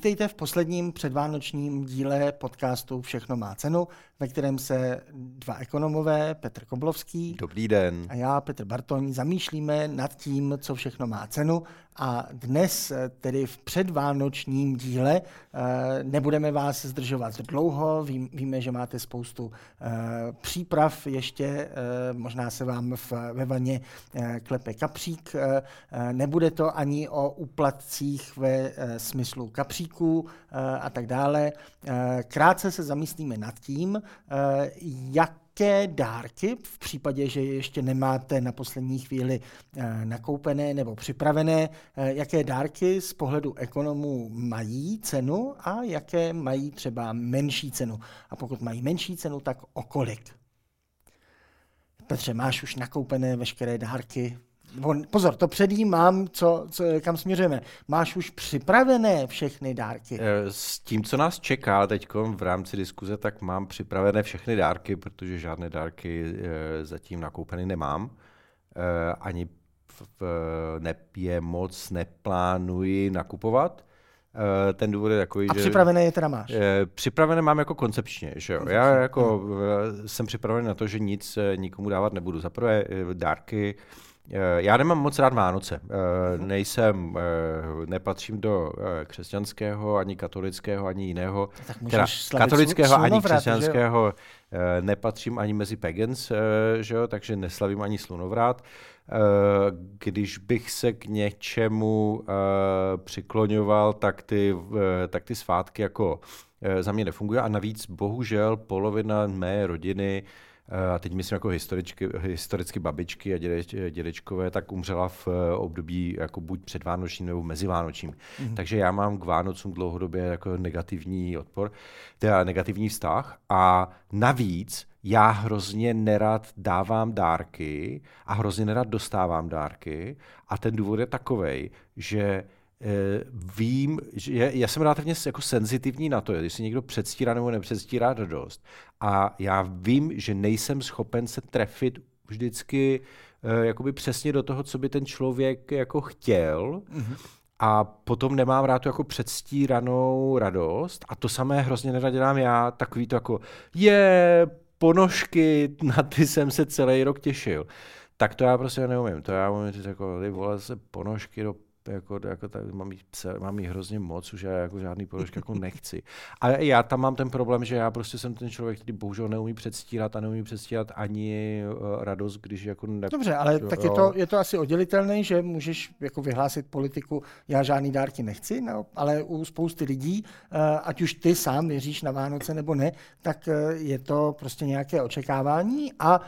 Vítejte v posledním předvánočním díle podcastu Všechno má cenu, ve kterém se dva ekonomové, Petr Koblovský Dobrý den. a já, Petr Bartoň, zamýšlíme nad tím, co všechno má cenu a dnes, eh, tedy v předvánočním díle, eh, nebudeme vás zdržovat dlouho. víme, že máte spoustu eh, příprav ještě, možná se vám ve vaně klepe kapřík. Nebude to ani o úplatcích ve smyslu kapříků a tak dále. Krátce se zamyslíme nad tím, jak jaké dárky, v případě, že ještě nemáte na poslední chvíli eh, nakoupené nebo připravené, eh, jaké dárky z pohledu ekonomů mají cenu a jaké mají třeba menší cenu. A pokud mají menší cenu, tak o kolik. Petře, máš už nakoupené veškeré dárky Pozor, to předjímám, co, co, kam směřujeme. Máš už připravené všechny dárky? Eh, s tím, co nás čeká teď v rámci diskuze, tak mám připravené všechny dárky, protože žádné dárky eh, zatím nakoupeny nemám. Eh, ani ne, je moc neplánuji nakupovat. Ten důvod je takový, A že... připravené je teda máš? Připravené mám jako koncepčně, že jo. Já jako hmm. jsem připravený na to, že nic nikomu dávat nebudu. Za prvé dárky já nemám moc rád Vánoce. Eh, nejsem, eh, nepatřím do křesťanského, ani katolického, ani jiného. Teda, katolického ani křesťanského nepatřím ani mezi pagans, že jo? takže neslavím ani slunovrat. Když bych se k něčemu přikloňoval, tak ty, tak ty svátky jako za mě nefungují a navíc bohužel polovina mé rodiny a teď myslím jako historičky, historicky babičky a dědeč, dědečkové, tak umřela v eh, období jako buď předvánočním nebo mezivánočním. Mm-hmm. Takže já mám k Vánocům dlouhodobě jako negativní odpor, teda negativní vztah a navíc já hrozně nerad dávám dárky a hrozně nerad dostávám dárky a ten důvod je takovej, že Eh, vím, že já jsem relativně jako senzitivní na to, jestli někdo předstírá nebo nepředstírá radost. A já vím, že nejsem schopen se trefit vždycky uh, jakoby přesně do toho, co by ten člověk jako chtěl. Mm-hmm. A potom nemám rád tu jako předstíranou radost. A to samé hrozně nerad dělám já, takový to jako je ponožky, na ty jsem se celý rok těšil. Tak to já prostě neumím. To já umím říct jako, ty vole se ponožky do jako, jako tady, mám, jí, mám jí hrozně moc, už já jako žádný ponožky jako nechci. A já tam mám ten problém, že já prostě jsem ten člověk, který bohužel neumí předstírat a neumí předstírat ani uh, radost, když jako ne... Dobře, ale jo. tak je to, je to asi oddělitelné, že můžeš jako vyhlásit politiku, já žádný dárky nechci, no, ale u spousty lidí, uh, ať už ty sám věříš na Vánoce nebo ne, tak uh, je to prostě nějaké očekávání a uh,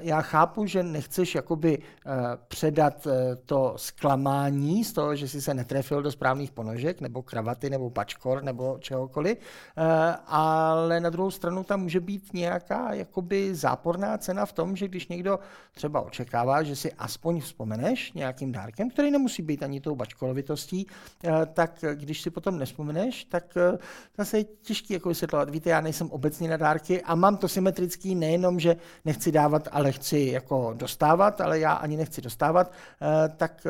já chápu, že nechceš jakoby uh, předat uh, to zklamání z toho, že si se netrefil do správných ponožek, nebo kravaty, nebo pačkor, nebo čehokoliv, eh, ale na druhou stranu tam může být nějaká jakoby záporná cena v tom, že když někdo třeba očekává, že si aspoň vzpomeneš nějakým dárkem, který nemusí být ani tou bačkolovitostí, eh, tak když si potom nespomeneš, tak eh, zase je těžký jako vysvětlovat. Víte, já nejsem obecně na dárky a mám to symetrický nejenom, že nechci dávat, ale chci jako dostávat, ale já ani nechci dostávat, tak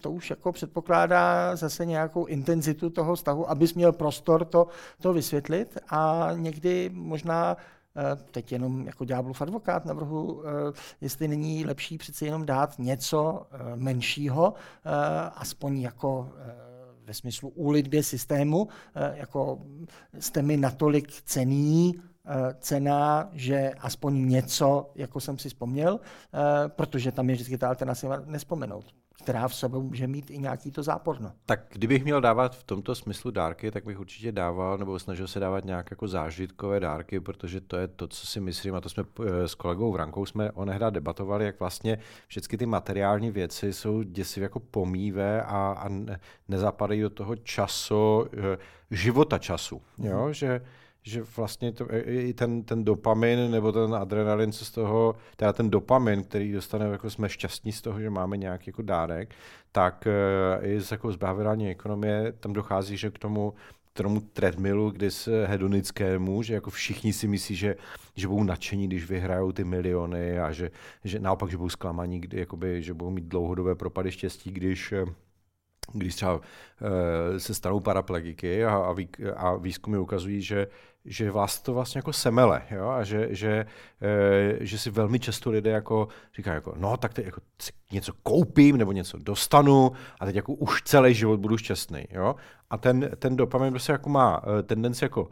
to už jako předpokládá zase nějakou intenzitu toho vztahu, abys měl prostor to, to vysvětlit. A někdy možná eh, teď jenom jako ďáblův advokát navrhu, eh, jestli není lepší přeci jenom dát něco eh, menšího, aspoň jako ve smyslu úlitbě systému, jako jste mi natolik cený, cena, že aspoň něco, jako jsem si vzpomněl, protože tam je vždycky ta alternativa nespomenout která v sobě může mít i nějaký to záporno. Tak kdybych měl dávat v tomto smyslu dárky, tak bych určitě dával, nebo snažil se dávat nějak jako zážitkové dárky, protože to je to, co si myslím, a to jsme eh, s kolegou Vrankou jsme onehda debatovali, jak vlastně všechny ty materiální věci jsou děsivě jako pomívé a, a nezapadají do toho času, eh, života času. Jo? Že že vlastně to, i ten, ten dopamin nebo ten adrenalin, co z toho, teda ten dopamin, který dostaneme, jako jsme šťastní z toho, že máme nějaký jako dárek, tak eh, i z jako z ekonomie tam dochází, že k tomu k tomu treadmillu, kdy se hedonickému, že jako všichni si myslí, že, že budou nadšení, když vyhrajou ty miliony a že, že naopak, že budou zklamaní, kdy, jakoby, že budou mít dlouhodobé propady štěstí, když eh, když třeba se stanou paraplegiky a, a, vý, a výzkumy ukazují, že že vás to vlastně jako semele, jo? a že, že, e, že si velmi často lidé jako říkají, jako, no tak teď jako něco koupím nebo něco dostanu a teď jako už celý život budu šťastný. Jo? A ten, ten dopamin prostě jako má e, tendenci jako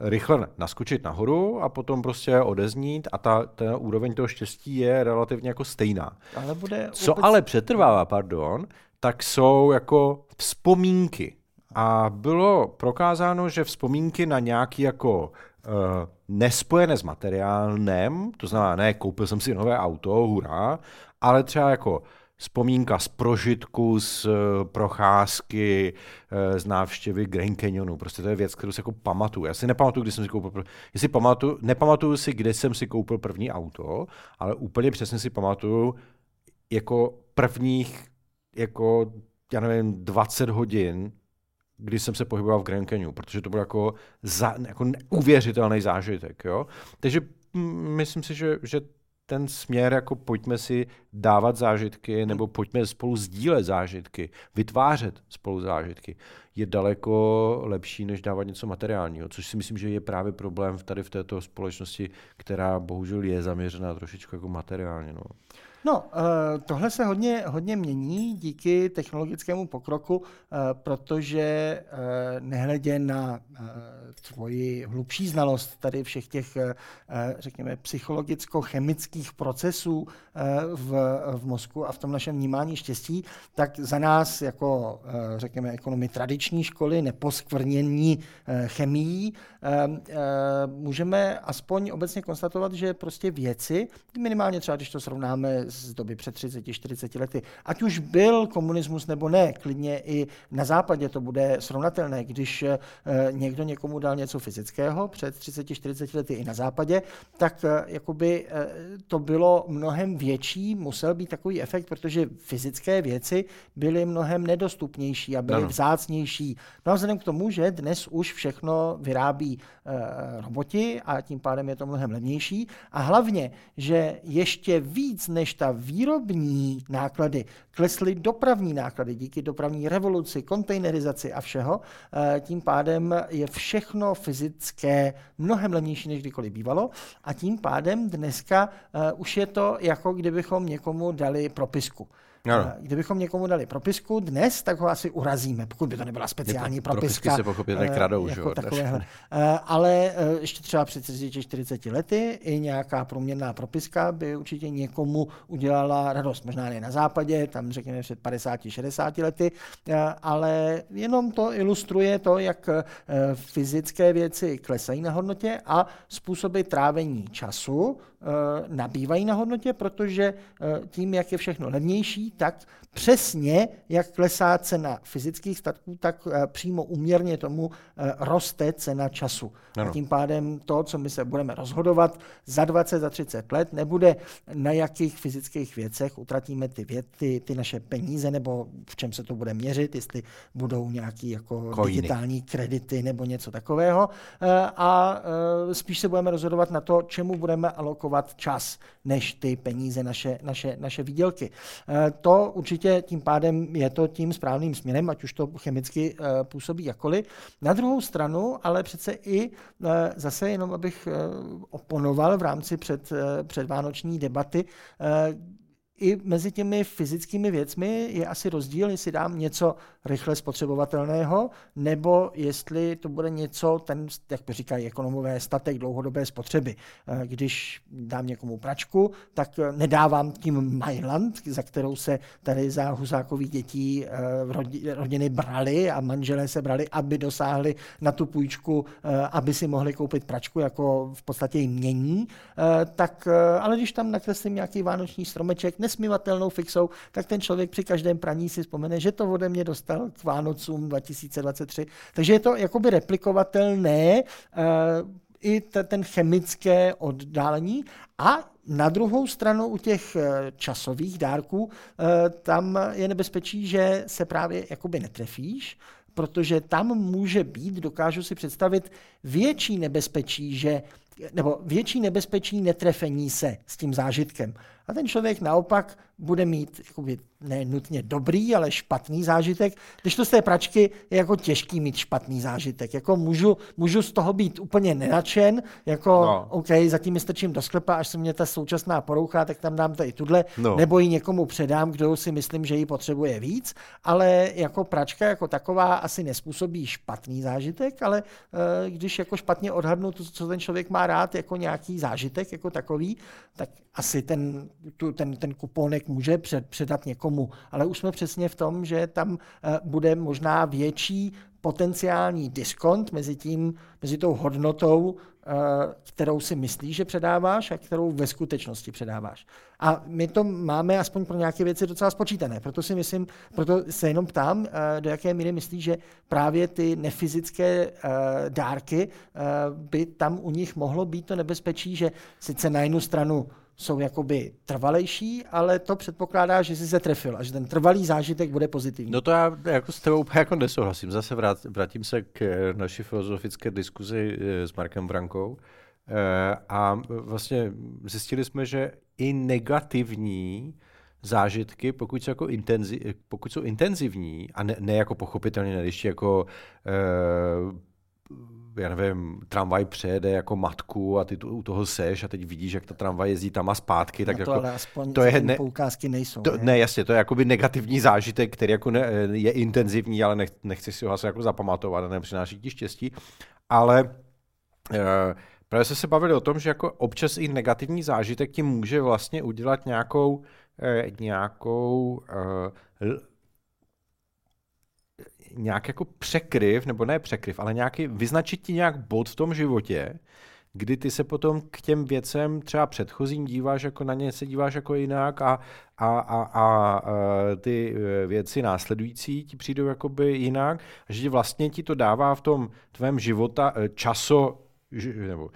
rychle naskočit nahoru a potom prostě odeznít a ta, ta úroveň toho štěstí je relativně jako stejná. Ale bude Co vůbec... ale přetrvává, pardon, tak jsou jako vzpomínky a bylo prokázáno, že vzpomínky na nějaký jako uh, nespojené s materiálem, to znamená, ne, koupil jsem si nové auto, hurá, ale třeba jako vzpomínka z prožitku, z uh, procházky, uh, z návštěvy Grand Canyonu. Prostě to je věc, kterou si jako pamatuju. Já si nepamatuju, kdy jsem si koupil, jestli pamatuju, nepamatuju si, kde jsem si koupil první auto, ale úplně přesně si pamatuju jako prvních jako já nevím, 20 hodin když jsem se pohyboval v Grand Canyon, protože to byl jako, za, jako neuvěřitelný zážitek. Jo? Takže myslím si, že, že ten směr, jako pojďme si dávat zážitky, nebo pojďme spolu sdílet zážitky, vytvářet spolu zážitky, je daleko lepší, než dávat něco materiálního, což si myslím, že je právě problém tady v této společnosti, která bohužel je zaměřená trošičku jako materiálně. No. No, eh, tohle se hodně, hodně mění díky technologickému pokroku, eh, protože eh, nehledě na tvoji hlubší znalost tady všech těch, řekněme, psychologicko-chemických procesů v, v mozku a v tom našem vnímání štěstí, tak za nás jako, řekněme, ekonomy tradiční školy, neposkvrnění chemií, můžeme aspoň obecně konstatovat, že prostě věci, minimálně třeba, když to srovnáme z doby před 30-40 lety. Ať už byl komunismus nebo ne, klidně i na západě to bude srovnatelné, když eh, někdo někomu dal něco fyzického před 30-40 lety i na západě, tak eh, jakoby eh, to bylo mnohem větší, musel být takový efekt, protože fyzické věci byly mnohem nedostupnější a byly ano. vzácnější. No a vzhledem k tomu, že dnes už všechno vyrábí roboti a tím pádem je to mnohem levnější a hlavně, že ještě víc než ta výrobní náklady, klesly dopravní náklady díky dopravní revoluci, kontejnerizaci a všeho. Eh, tím pádem je všechno fyzické mnohem levnější, než kdykoliv bývalo a tím pádem dneska eh, už je to jako kdybychom někomu dali propisku. No. Kdybychom někomu dali propisku dnes, tak ho asi urazíme, pokud by to nebyla speciální to, propiska. Propisky se pochopitelně eh, kradou, jako že eh, Ale ještě třeba před 30-40 lety i nějaká průměrná propiska by určitě někomu udělala radost. Možná ne na západě, tam řekněme před 50-60 lety, ale jenom to ilustruje to, jak fyzické věci klesají na hodnotě a způsoby trávení času nabývají na hodnotě, protože tím, jak je všechno levnější, tak přesně, jak klesá cena fyzických statků, tak eh, přímo uměrně tomu eh, roste cena času. Ano. A tím pádem to, co my se budeme rozhodovat za 20, za 30 let, nebude na jakých fyzických věcech utratíme ty, věty, ty naše peníze, nebo v čem se to bude měřit, jestli budou nějaký jako Coiny. digitální kredity nebo něco takového. Eh, a spíš se budeme rozhodovat na to, čemu budeme alokovat čas, než ty peníze, naše, naše, naše výdělky to určitě tím pádem je to tím správným směrem, ať už to chemicky eh, působí jakoliv. Na druhou stranu, ale přece i eh, zase jenom, abych eh, oponoval v rámci před, předvánoční debaty, i mezi těmi fyzickými věcmi je asi rozdíl, jestli dám něco rychle spotřebovatelného, nebo jestli to bude něco, ten, jak říkají ekonomové, statek dlouhodobé spotřeby. Eh, když dám někomu pračku, tak nedávám tím Mailand, za kterou se tady za Husákových dětí eh, rodiny brali a manželé se brali, aby dosáhli na tu půjčku, eh, aby si mohli koupit pračku, jako v podstatě jim mění. Tak, ale když tam nakreslím nějaký vánoční stromeček, nesmívatelnou fixou, tak ten člověk při každém praní si vzpomene, že to ode mě dostal k Vánocům 2023. Takže je to jakoby replikovatelné uh, i ten chemické oddálení a na druhou stranu u těch eh, časových dárků eh, tam je nebezpečí, že se právě jakoby netrefíš, protože tam může být, dokážu si představit, větší nebezpečí, že nebo větší nebezpečí netrefení se s tím zážitkem. A ten člověk naopak bude mít jakoby, ne nutně dobrý, ale špatný zážitek. Když to z té pračky je jako těžký mít špatný zážitek. Jako můžu, můžu z toho být úplně nenačen, jako no. OK, zatím mi strčím do sklepa, až se mě ta současná porouchá, tak tam dám to i tuhle, no. nebo ji někomu předám, kdo si myslím, že ji potřebuje víc, ale jako pračka jako taková asi nespůsobí špatný zážitek, ale uh, když jako špatně odhadnu to, co ten člověk má rád jako nějaký zážitek jako takový, tak asi ten, tu, ten, ten kuponek může před, předat někomu. Ale už jsme přesně v tom, že tam eh, bude možná větší potenciální diskont mezi, tím, mezi tou hodnotou, eh, kterou si myslíš, že předáváš a kterou ve skutečnosti předáváš. A my to máme aspoň pro nějaké věci docela spočítané. Proto si myslím, proto se jenom ptám, eh, do jaké míry myslíš, že právě ty nefyzické dárky by tam u nich mohlo být to nebezpečí, že sice na jednu stranu jsou jakoby trvalejší, ale to předpokládá, že jsi se trefil a že ten trvalý zážitek bude pozitivní. No to já jako s tebou úplně jako nesouhlasím. Zase vrát, vrátím se k eh, naší filozofické diskuzi eh, s Markem Brankou eh, a vlastně zjistili jsme, že i negativní zážitky, pokud jsou, jako intenzi, pokud jsou intenzivní a ne, ne jako pochopitelně, když jako já nevím, tramvaj přejede jako matku a ty tu, u toho seš a teď vidíš, jak ta tramvaj jezdí tam a zpátky. Tak no to jako, ale aspoň to je ne, poukázky nejsou. To, ne? ne, jasně, to je jakoby negativní zážitek, který jako ne, je intenzivní, ale nech, nechci si ho asi jako zapamatovat a nepřináší ti štěstí. Ale uh, právě jsme se bavili o tom, že jako občas i negativní zážitek ti může vlastně udělat nějakou, eh, nějakou uh, nějak jako překryv, nebo ne překryv, ale nějaký, vyznačit ti nějak bod v tom životě, kdy ty se potom k těm věcem třeba předchozím díváš, jako na ně se díváš jako jinak a, a, a, a, a ty e, věci následující ti přijdou jakoby jinak, a že vlastně ti to dává v tom tvém života e, časo, nebo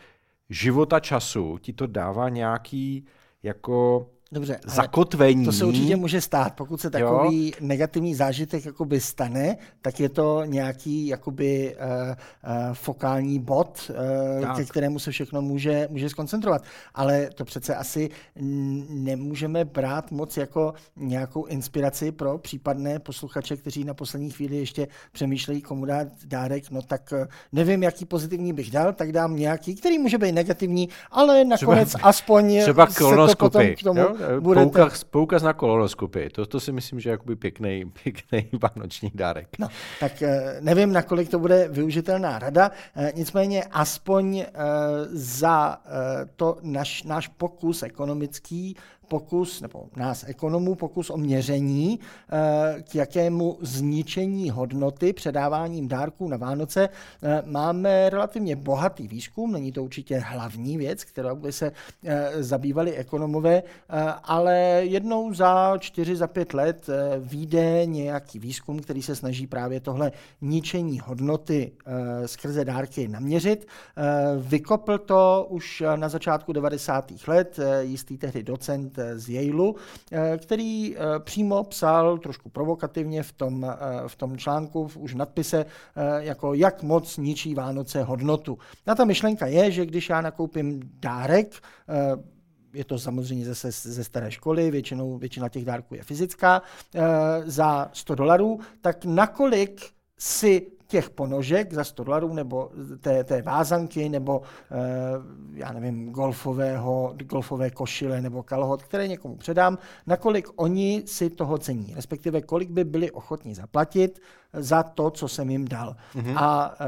života času, ti to dává nějaký jako Dobře, zakotvení. To se určitě může stát. Pokud se takový jo. negativní zážitek jakoby stane, tak je to nějaký jakoby uh, uh, fokální bod, uh, ke kterému se všechno může, může skoncentrovat. Ale to přece asi nemůžeme brát moc jako nějakou inspiraci pro případné posluchače, kteří na poslední chvíli ještě přemýšlejí, komu dát dárek. No tak nevím, jaký pozitivní bych dal, tak dám nějaký, který může být negativní, ale nakonec třeba, aspoň třeba se to potom k tomu jo? Budete... Poukaz, poukaz na kolonoskopy. To, to si myslím, že je jakoby pěkný, pěkný vánoční dárek. No, tak eh, nevím, nakolik to bude využitelná rada, eh, nicméně aspoň eh, za to naš, náš pokus ekonomický pokus, nebo nás ekonomů, pokus o měření, eh, k jakému zničení hodnoty předáváním dárků na Vánoce. Eh, máme relativně bohatý výzkum, není to určitě hlavní věc, kterou by se eh, zabývali ekonomové, ale jednou za čtyři, za pět let vyjde nějaký výzkum, který se snaží právě tohle ničení hodnoty skrze dárky naměřit. Vykopl to už na začátku 90. let jistý tehdy docent z Yaleu, eh, který eh, přímo psal trošku provokativně v tom, eh, v tom článku, už v nadpise, jako jak moc ničí Vánoce hodnotu. A ta myšlenka je, že když já nakoupím dárek, je to samozřejmě zase ze staré školy, většinou, většina těch dárků je fyzická, za 100 dolarů, tak nakolik si těch ponožek za 100 dolarů nebo té, té vázanky nebo e, já nevím, golfového, golfové košile nebo kalhot, které někomu předám, nakolik oni si toho cení, respektive kolik by byli ochotní zaplatit za to, co jsem jim dal. Mm-hmm. A e,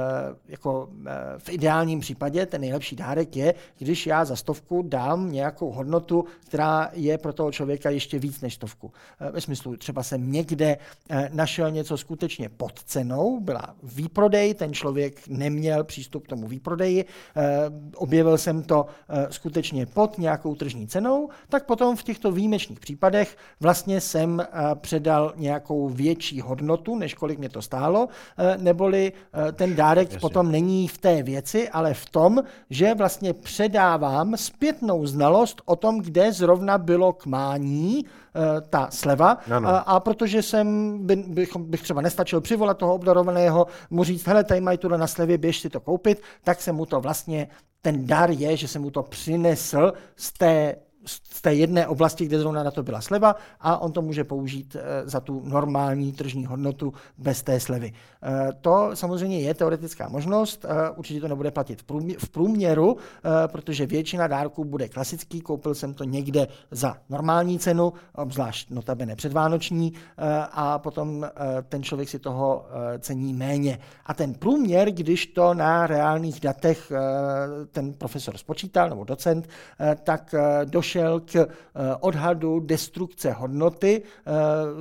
jako e, v ideálním případě ten nejlepší dárek je, když já za stovku dám nějakou hodnotu, která je pro toho člověka ještě víc než stovku. E, ve smyslu, třeba jsem někde e, našel něco skutečně pod cenou, byla výprodej, ten člověk neměl přístup k tomu výprodeji, e, objevil jsem to e, skutečně pod nějakou tržní cenou, tak potom v těchto výjimečných případech vlastně jsem e, předal nějakou větší hodnotu, než kolik mě to to stálo, eh, neboli eh, ten dárek Jasně. potom není v té věci, ale v tom, že vlastně předávám zpětnou znalost o tom, kde zrovna bylo kmání eh, ta sleva no, no. A, a protože jsem, by, bych, bych třeba nestačil přivolat toho obdarovaného, mu říct, hele, tady mají tuhle na slevě, běž si to koupit, tak se mu to vlastně, ten dar je, že se mu to přinesl z té z té jedné oblasti, kde zrovna na to byla sleva a on to může použít eh, za tu normální tržní hodnotu bez té slevy. Eh, to samozřejmě je teoretická možnost, eh, určitě to nebude platit v průměru, protože většina dárků bude klasický, koupil jsem to někde za normální cenu, obzvlášť notabene předvánoční a potom ten člověk si toho cení méně. A ten průměr, když to na reálných datech ten profesor spočítal, nebo docent, tak došel k odhadu destrukce hodnoty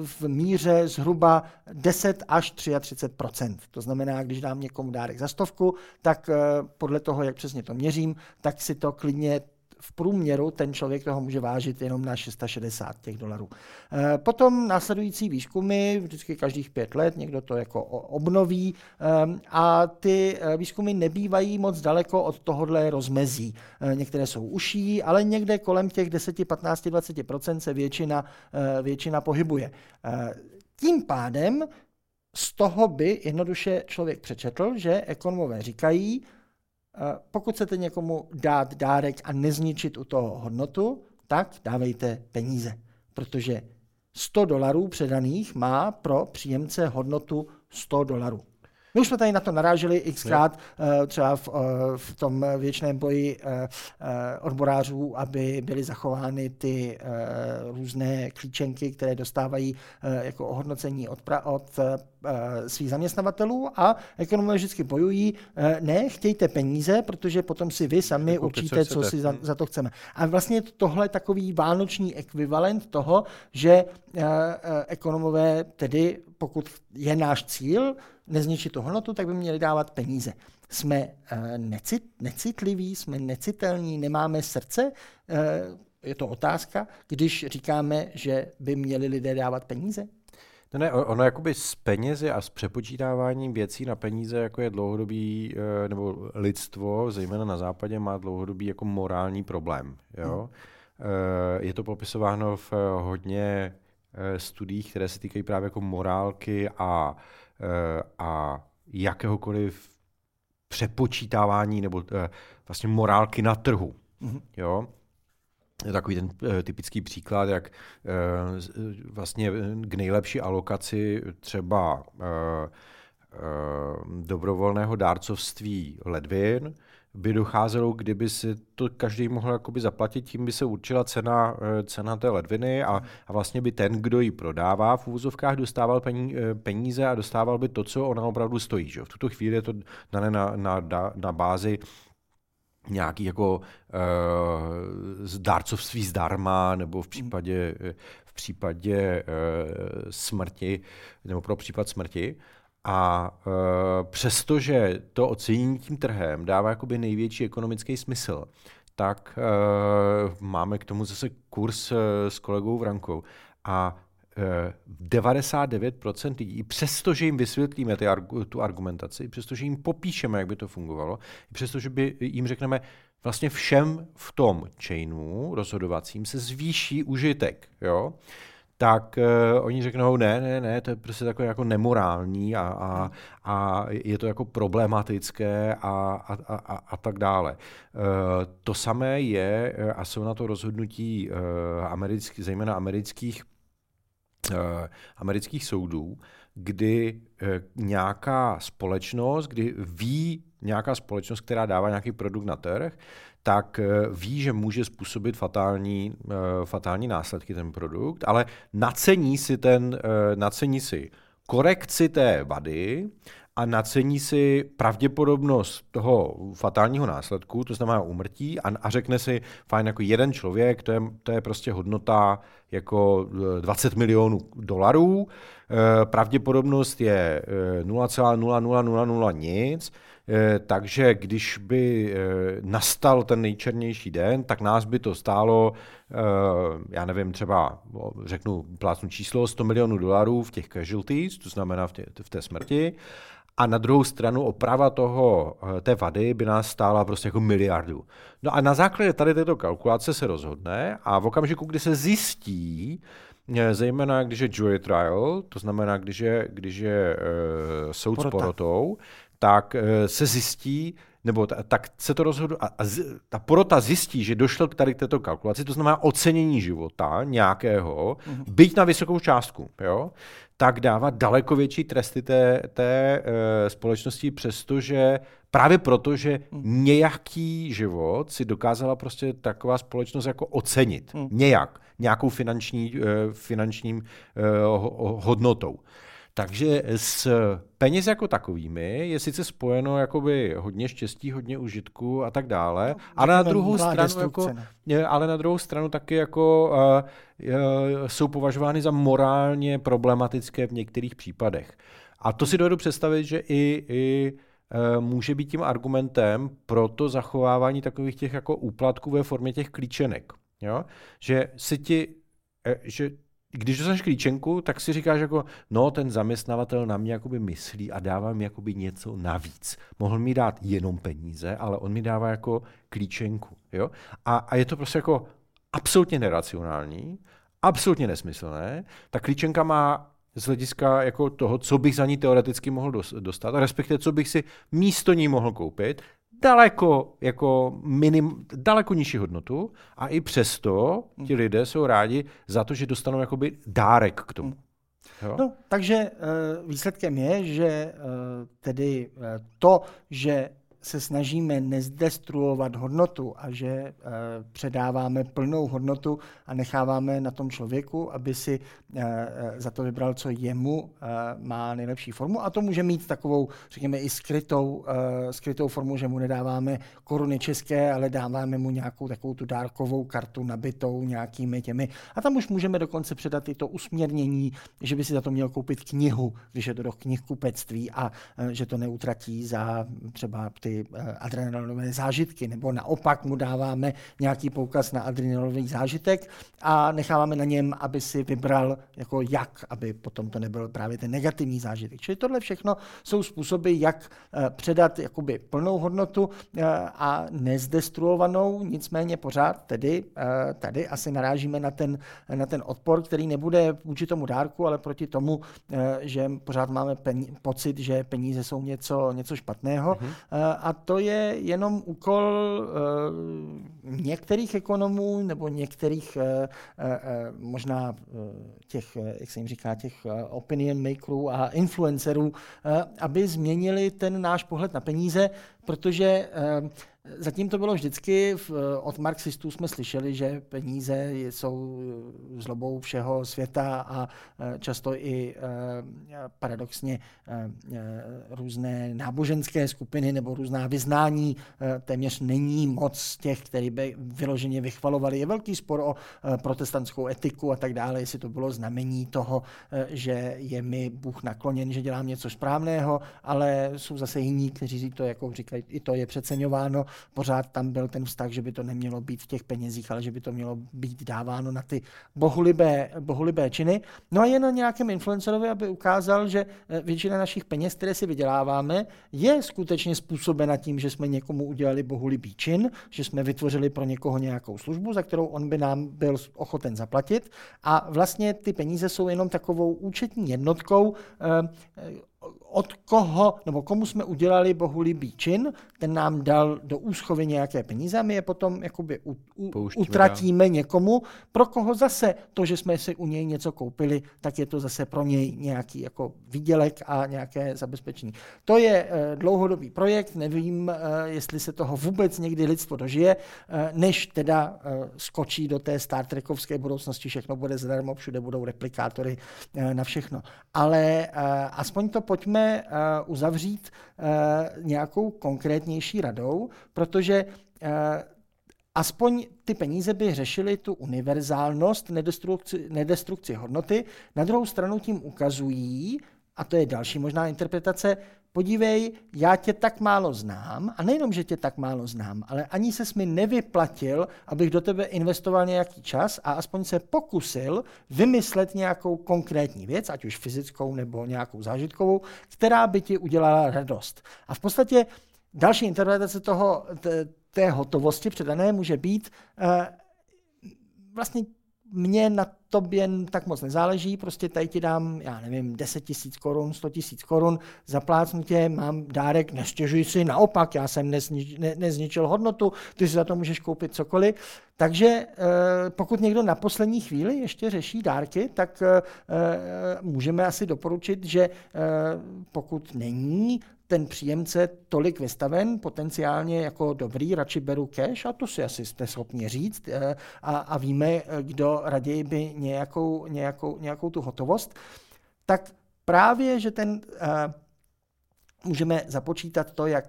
v míře zhruba 10 až 33% To znamená, když dám někomu dárek za stovku, tak podle toho, jak přesně to měřím, tak si to klidně v průměru ten člověk toho může vážit jenom na 660 těch dolarů. Eh, potom následující výzkumy, vždycky každých pět let někdo to jako obnoví eh, a ty eh, výzkumy nebývají moc daleko od tohohle rozmezí. Některé jsou uší, ale někde kolem těch 10, 15, 20% se většina, většina pohybuje. Tím pádem z toho by jednoduše člověk přečetl, že ekonomové říkají, pokud chcete někomu dát dárek a nezničit u toho hodnotu, tak dávejte peníze, protože 100 dolarů předaných má pro příjemce hodnotu 100 dolarů. My už jsme tady na to naráželi xkrát, eh, třeba v, eh, v tom věčném boji eh, odborářů, aby byly zachovány ty různé klíčenky, které dostávají jako ohodnocení od, pra, od svých zaměstnavatelů a ekonomové vždycky bojují, ne, chtějte peníze, protože potom si vy sami jako určíte, co, co si za, za to chceme. A vlastně tohle takový vánoční ekvivalent toho, že ekonomové tedy, pokud je náš cíl, nezničit tu hodnotu, tak by měli dávat peníze. Jsme necit, necitliví, jsme necitelní, nemáme srdce? Je to otázka, když říkáme, že by měli lidé dávat peníze? No ne, ono jakoby s penězi a s přepočítáváním věcí na peníze jako je dlouhodobý, eh, nebo lidstvo, zejména na západě, má dlouhodobý jako morální problém. Jo? Hmm. Je to popisováno v hodně studiích, které se týkají právě jako morálky a Eh, a jakéhokoliv přepočítávání nebo eh, vlastně morálky na trhu. Mm-hmm. Jo? Takový ten eh, typický příklad, jak vlastně k nejlepší alokaci třeba dobrovolného dárcovství ledvin by docházelo, kdyby si to každý mohl jakoby zaplatit, tím by se určila cena, eh, cena té ledviny a, a vlastně by ten, kdo ji prodává v úvozovkách, dostával eh, peníze a dostával by to, co ona opravdu stojí. Že? V tuto chvíli je to dané na, na, na bázi nějaký jako uh, dárcovství zdarma, nebo v případě, v případě uh, smrti, nebo pro případ smrti. A e, přestože to ocenění tím trhem dává jakoby největší ekonomický smysl, tak e, máme k tomu zase kurz e, s kolegou Vrankou. A 99% lidí, přestože jim vysvětlíme ty, tu argumentaci, přestože jim popíšeme, jak by to fungovalo, přestože by jim řekneme, vlastně všem v tom chainu rozhodovacím se zvýší užitek. Jo? tak uh, oni řeknou, ne, ne, ne, to je prostě takové jako nemorální a, a, a je to jako problematické a, a, a, a tak dále. Uh, to samé je, eh, a jsou na to rozhodnutí uh, americký, zejména amerických, amerických soudů, kdy uh, nějaká společnost, kdy ví nějaká společnost, která dává nějaký produkt na trh, tak eh, ví, že může způsobit fatální, eh, fatální následky ten produkt, ale nacení si, ten, eh, nacení si korekci té vady a nacení si pravděpodobnost toho fatálního následku, to znamená umrtí, a, a řekne si, fajn, jako jeden člověk, to je, to je prostě hodnota jako 20 milionů dolarů, pravděpodobnost je 0,0000 nic, Eh, takže když by eh, nastal ten nejčernější den, tak nás by to stálo, eh, já nevím, třeba řeknu plácnu číslo 100 milionů dolarů v těch casualties, to znamená v v té smrti, a na druhou stranu oprava toho, té vady by nás stála prostě jako miliardu. No a na základě tady této kalkulace se rozhodne a v okamžiku, kdy se zjistí, zejména když je jury trial, to znamená, když je, když je uh, soud Porota. s porotou, tak se zjistí, nebo ta, tak se to rozhoduje, a, a z, ta porota zjistí, že došlo k tady k této kalkulaci, to znamená ocenění života nějakého, mm-hmm. byť na vysokou částku, jo, tak dává daleko větší tresty té, té e, společnosti, přestože právě proto, že mm. nějaký život si dokázala prostě taková společnost jako ocenit. Mm. Nějak. Nějakou finanční, e, finančním e, hodnotou. Takže s peněz jako takovými je sice spojeno jakoby hodně štěstí, hodně užitku a tak dále, no, ale na druhou stranu jako, ale na druhou stranu taky jako uh, uh, jsou považovány za morálně problematické v některých případech. A to si dovedu představit, že i, i uh, může být tím argumentem pro to zachovávání takových těch jako úplatků ve formě těch klíčenek. Jo? Že si ti, že když dostaneš klíčenku, tak si říkáš jako, no ten zaměstnavatel na mě jakoby myslí a dává mi jakoby něco navíc. Mohl mi dát jenom peníze, ale on mi dává jako klíčenku. Jo? A, a je to prostě jako absolutně neracionální, absolutně nesmyslné. Ta klíčenka má z hlediska jako toho, co bych za ní teoreticky mohl dostat, respektive co bych si místo ní mohl koupit, daleko, jako minim, daleko nižší hodnotu a i přesto ti hmm. lidé jsou rádi za to, že dostanou jakoby dárek k tomu. Jo? No, takže eh, výsledkem je, že eh, tedy eh, to, že se snažíme nezdestruovat hodnotu a že e, předáváme plnou hodnotu a necháváme na tom člověku, aby si e, za to vybral, co jemu e, má nejlepší formu. A to může mít takovou, řekněme, i skrytou, e, skrytou formu, že mu nedáváme koruny české, ale dáváme mu nějakou takovou tu dárkovou kartu nabitou nějakými těmi. A tam už můžeme dokonce předat i to usměrnění, že by si za to měl koupit knihu, když je to do knihkupectví a e, že to neutratí za třeba Eh, adrenalinové zážitky, nebo naopak mu dáváme nějaký poukaz na adrenalinový zážitek a necháváme na něm, aby si vybral jako jak, aby potom to nebyl právě ten negativní zážitek. Čili tohle všechno jsou způsoby, jak eh, předat jakoby plnou hodnotu eh, a nezdestruovanou, nicméně pořád tedy tady asi narážíme na ten, na ten odpor, který nebude vůči tomu dárku, ale proti tomu, že pořád máme pocit, že peníze jsou něco, něco špatného. Mm-hmm a to je jenom úkol uh, některých ekonomů nebo některých uh, uh, možná těch, jak se jim říká, těch opinion makerů a influencerů, aby změnili ten náš pohled na peníze, protože Zatím to bylo vždycky, od marxistů jsme slyšeli, že peníze jsou zlobou všeho světa a e, často i paradoxně různé náboženské skupiny nebo různá vyznání téměř není moc těch, který by vyloženě vychvalovali. Je velký spor o protestantskou etiku a tak dále, jestli to bylo znamení toho, že je mi Bůh nakloněn, že dělám něco správného, ale jsou zase jiní, kteří to jako říkají, i to je přeceňováno pořád tam byl ten vztah, že by to nemělo být v těch penězích, ale že by to mělo být dáváno na ty bohulibé, bohulibé činy. No a je na nějakém influencerovi, aby ukázal, že eh, většina našich peněz, které si vyděláváme, je skutečně způsobena tím, že jsme někomu udělali bohulibý čin, že jsme vytvořili pro někoho nějakou službu, za kterou on by nám byl ochoten zaplatit. A vlastně ty peníze jsou jenom takovou účetní jednotkou, eh, od koho, nebo komu jsme udělali bohulibý čin, ten nám dal do úschovy nějaké peníze a my je potom jakoby u, u, utratíme dál. někomu, pro koho zase to, že jsme si u něj něco koupili, tak je to zase pro něj nějaký jako výdělek a nějaké zabezpečení. To je e, dlouhodobý projekt, nevím, e, jestli se toho vůbec někdy lidstvo dožije, e, než teda e, skočí do té Star Trekovské budoucnosti, všechno bude zadarmo, všude budou replikátory e, na všechno. Ale e, aspoň to pojďme uh, uzavřít uh, nějakou konkrétnější radou, protože uh, aspoň ty peníze by řešily tu univerzálnost, nedestrukci, nedestrukci hodnoty. Na druhou stranu tím ukazují, a to je další možná interpretace, podívej, já tě tak málo znám, a nejenom, že tě tak málo znám, ale ani se mi nevyplatil, abych do tebe investoval nějaký čas a aspoň se pokusil vymyslet nějakou konkrétní věc, ať už fyzickou nebo nějakou zážitkovou, která by ti udělala radost. A v podstatě další interpretace toho, té hotovosti předané může být uh, vlastně mně na tobě tak moc nezáleží, prostě tady ti dám, já nevím, 10 tisíc korun, 100 tisíc korun, zaplácnu tě, mám dárek, nestěžuj si, naopak, já jsem neznič, ne, nezničil hodnotu, ty si za to můžeš koupit cokoliv. Takže eh, pokud někdo na poslední chvíli ještě řeší dárky, tak eh, můžeme asi doporučit, že pokud není ten příjemce tolik vystaven, potenciálně jako dobrý, radši beru cash a to si asi jste schopni říct eh, a, a víme, kdo raději by nějakou, nějakou, nějakou tu hotovost, tak právě, že ten uh, můžeme započítat to, jak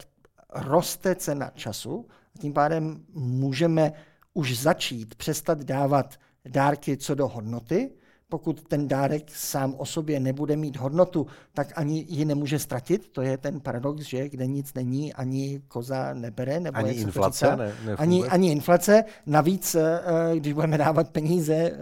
roste cena času, a tím pádem můžeme už začít přestat dávat dárky co do hodnoty, pokud ten dárek sám o sobě nebude mít hodnotu, tak ani ji nemůže ztratit. To je ten paradox, že kde nic není, ani koza nebere. Nebo ani inflace ne, ani, ani inflace. Navíc, eh, když budeme dávat peníze eh,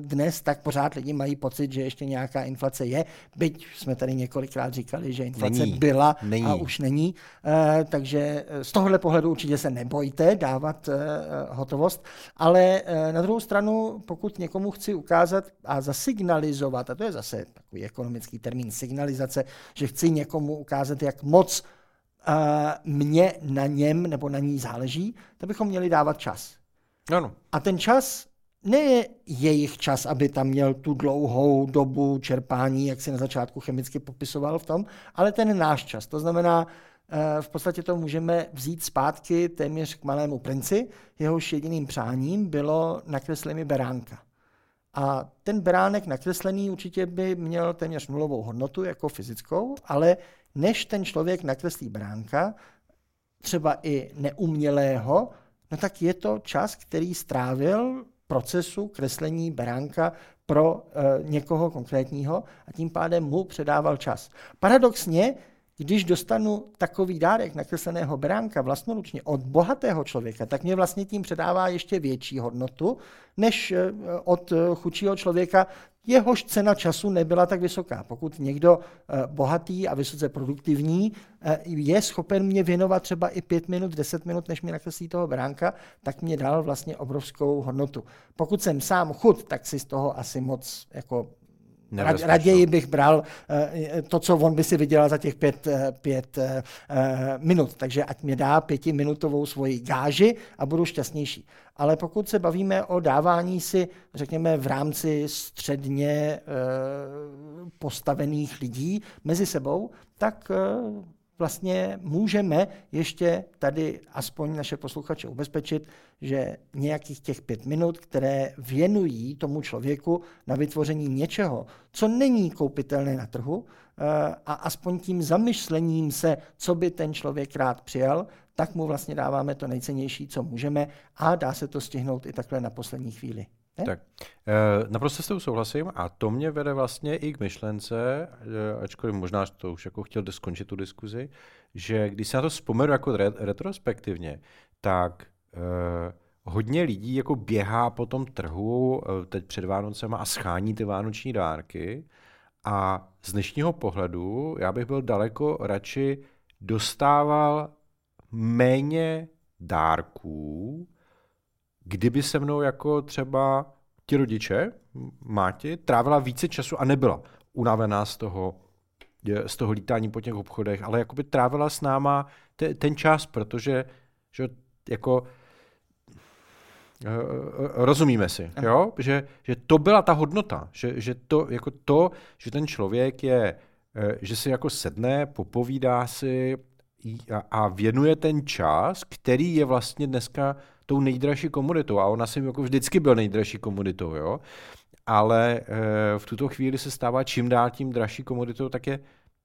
dnes, tak pořád lidi mají pocit, že ještě nějaká inflace je. Byť jsme tady několikrát říkali, že inflace není. byla není. a už není. Eh, takže z tohohle pohledu určitě se nebojte dávat hotovost. Ale na druhou stranu, pokud někomu chci ukázat a zasignalizovat, a to je zase takový ekonomický termín signalizace, že chci někomu ukázat, jak moc uh, mě na něm nebo na ní záleží, tak bychom měli dávat čas. Ano. A ten čas ne je jejich čas, aby tam měl tu dlouhou dobu čerpání, jak si na začátku chemicky popisoval v tom, ale ten náš čas. To znamená, eh, v podstatě to můžeme vzít zpátky téměř k malému princi. Jehož jediným přáním bylo nakreslit mi beránka. A ten beránek nakreslený určitě by měl téměř nulovou hodnotu jako fyzickou, ale než ten člověk nakreslí beránka, třeba i neumělého, no tak je to čas, který strávil procesu kreslení beránka pro e, někoho konkrétního a tím pádem mu předával čas. Paradoxně, když dostanu takový dárek nakresleného beránka vlastnoručně od bohatého člověka, tak mě vlastně tím předává ještě větší hodnotu, než eh, od eh, chudšího člověka, jehož cena času nebyla tak vysoká. Pokud někdo eh, bohatý a vysoce produktivní je schopen mě věnovat třeba i pět minut, deset minut, než mi nakreslí toho beránka, tak mě dal vlastně obrovskou hodnotu. Pokud jsem sám chud, tak si z toho asi moc jako Raději bych bral eh, to, co on by si vydělal za těch pět, eh, pět eh, minut. Takže ať mě dá pětiminutovou svoji gáži a budu šťastnější. Ale pokud se bavíme o dávání si, řekněme, v rámci středně postavených lidí mezi sebou, tak vlastně můžeme ještě tady aspoň naše posluchače ubezpečit, že nějakých těch pět minut, které věnují tomu člověku na vytvoření něčeho, co není koupitelné na trhu, eh, a aspoň tím zamyšlením se, co by ten člověk rád přijal, tak mu vlastně dáváme to nejcennější, co můžeme a dá se to stihnout i takhle na poslední chvíli. Tak, e, naprosto s tou souhlasím a to mě vede vlastně i k myšlence, e, ačkoliv možná to už jako chtěl skončit tu diskuzi, že když se na to vzpomenu jako re, retrospektivně, tak e, hodně lidí jako běhá po tom trhu e, teď před Vánocema a schání ty vánoční dárky a z dnešního pohledu já bych byl daleko radši dostával méně dárků, kdyby se mnou jako třeba ti rodiče, máti, trávila více času a nebyla unavená z toho, z toho lítání po těch obchodech, ale jakoby trávila s náma te, ten čas, protože že jako eh, eh, rozumíme si, jo? Že, že to byla ta hodnota, že, že to, jako to, že ten člověk je, eh, že si jako sedne, popovídá si a, a věnuje ten čas, který je vlastně dneska tou nejdražší komoditou. A ona si jako vždycky byl nejdražší komoditou, jo. Ale e, v tuto chvíli se stává čím dál tím dražší komoditou, tak je,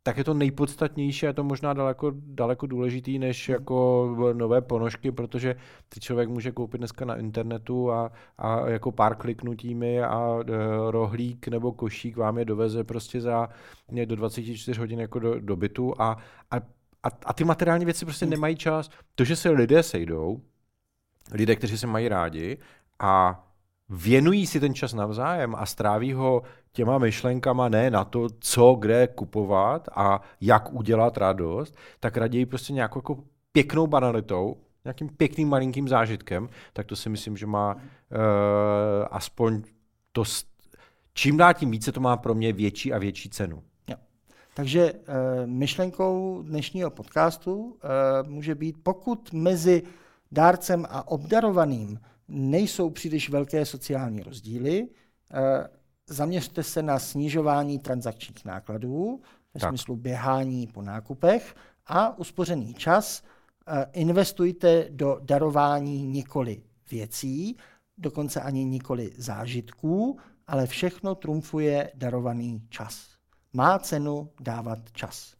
tak je to nejpodstatnější a je to možná daleko, daleko důležitý než hmm. jako nové ponožky, protože ty člověk může koupit dneska na internetu a, a jako pár kliknutími a e, rohlík nebo košík vám je doveze prostě za mě do 24 hodin jako do, do bytu a, a, a, a ty materiální věci prostě hmm. nemají čas. To, že se lidé sejdou, lidé, kteří se mají rádi a věnují si ten čas navzájem a stráví ho těma myšlenkama ne na to, co kde kupovat a jak udělat radost, tak raději prostě nějakou jako pěknou banalitou, nějakým pěkným malinkým zážitkem, tak to si myslím, že má uh, aspoň to, čím dál tím více to má pro mě větší a větší cenu. Jo. Takže uh, myšlenkou dnešního podcastu uh, může být, pokud mezi dárcem a obdarovaným nejsou příliš velké sociální rozdíly, uh, zaměřte se na snižování transakčních nákladů, ve tak. smyslu běhání po nákupech a uspořený čas investujte do darování nikoli věcí, dokonce ani nikoli zážitků, ale všechno trumfuje darovaný čas. Má cenu dávat čas.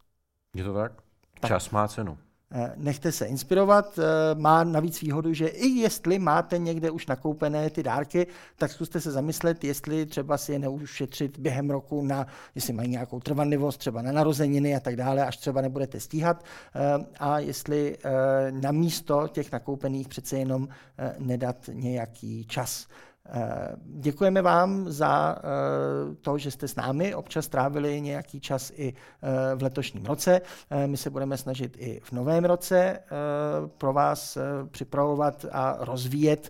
Je to tak? tak. Čas má cenu. Eh, nechte se inspirovat. Eh, má navíc výhodu, že i jestli máte někde už nakoupené ty dárky, tak zkuste se zamyslet, jestli třeba si je neušetřit během roku na, jestli mají nějakou trvanlivost, třeba na narozeniny a tak dále, až třeba nebudete stíhat. Eh, a jestli na místo těch nakoupených přece jenom nedat nějaký čas. Eh, děkujeme vám za eh, to, že jste s námi občas trávili nějaký čas i eh, v letošním roce. My se budeme snažit i v novém roce pro vás připravovat a rozvíjet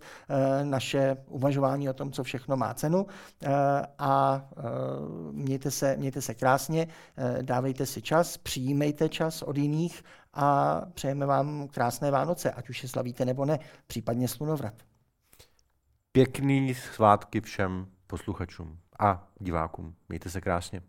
naše uvažování o tom, co všechno má cenu. A mějte se, mějte se krásně, dávejte si čas, přijímejte čas od jiných a přejeme vám krásné Vánoce, ať už je slavíte nebo ne, případně slunovrat. Pěkný svátky všem posluchačům a divákům. Mějte se krásně.